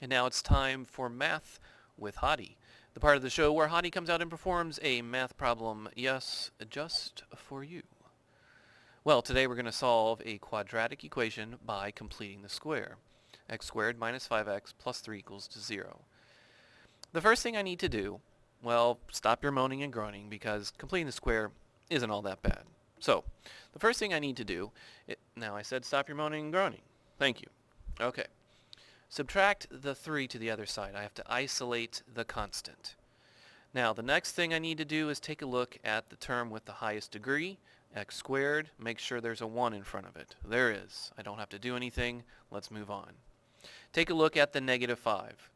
And now it's time for Math with Hadi, the part of the show where Hadi comes out and performs a math problem, yes, just for you. Well, today we're going to solve a quadratic equation by completing the square. x squared minus 5x plus 3 equals to 0. The first thing I need to do, well, stop your moaning and groaning because completing the square isn't all that bad. So, the first thing I need to do, it, now I said stop your moaning and groaning. Thank you. Okay. Subtract the 3 to the other side. I have to isolate the constant. Now, the next thing I need to do is take a look at the term with the highest degree, x squared. Make sure there's a 1 in front of it. There is. I don't have to do anything. Let's move on. Take a look at the negative 5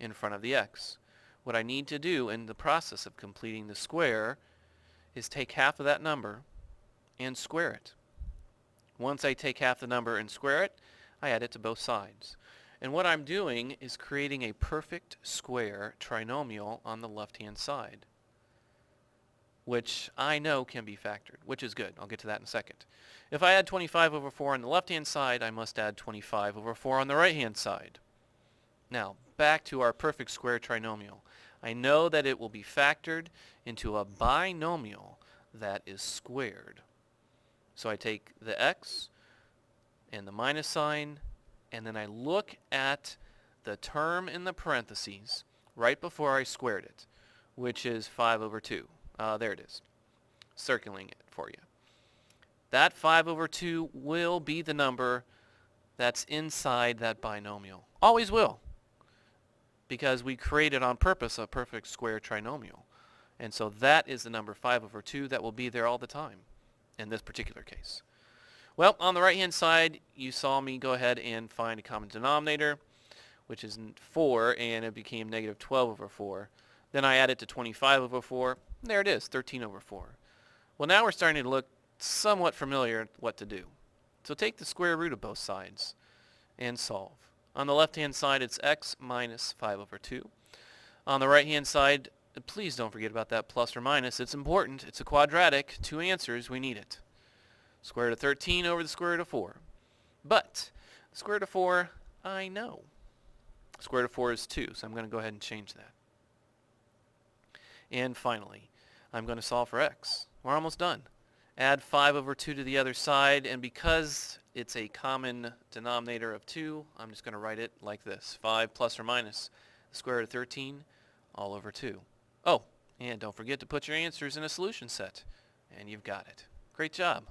in front of the x. What I need to do in the process of completing the square is take half of that number and square it. Once I take half the number and square it, I add it to both sides. And what I'm doing is creating a perfect square trinomial on the left-hand side, which I know can be factored, which is good. I'll get to that in a second. If I add 25 over 4 on the left-hand side, I must add 25 over 4 on the right-hand side. Now, back to our perfect square trinomial. I know that it will be factored into a binomial that is squared. So I take the x and the minus sign and then I look at the term in the parentheses right before I squared it, which is 5 over 2. Uh, there it is, circling it for you. That 5 over 2 will be the number that's inside that binomial. Always will. Because we created on purpose a perfect square trinomial. And so that is the number 5 over 2 that will be there all the time in this particular case. Well, on the right-hand side, you saw me go ahead and find a common denominator, which is 4, and it became negative 12 over 4. Then I add it to 25 over 4. There it is, 13 over 4. Well, now we're starting to look somewhat familiar what to do. So take the square root of both sides and solve. On the left-hand side, it's x minus 5 over 2. On the right-hand side, please don't forget about that plus or minus. It's important. It's a quadratic. Two answers. We need it. Square root of 13 over the square root of 4. But square root of 4, I know. Square root of 4 is 2, so I'm going to go ahead and change that. And finally, I'm going to solve for x. We're almost done. Add 5 over 2 to the other side, and because it's a common denominator of 2, I'm just going to write it like this. 5 plus or minus the square root of 13 all over 2. Oh, and don't forget to put your answers in a solution set. And you've got it. Great job.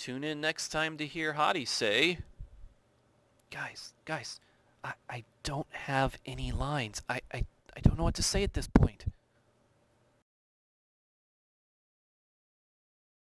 Tune in next time to hear Hadi say, Guys, guys, I, I don't have any lines. I, I, I don't know what to say at this point.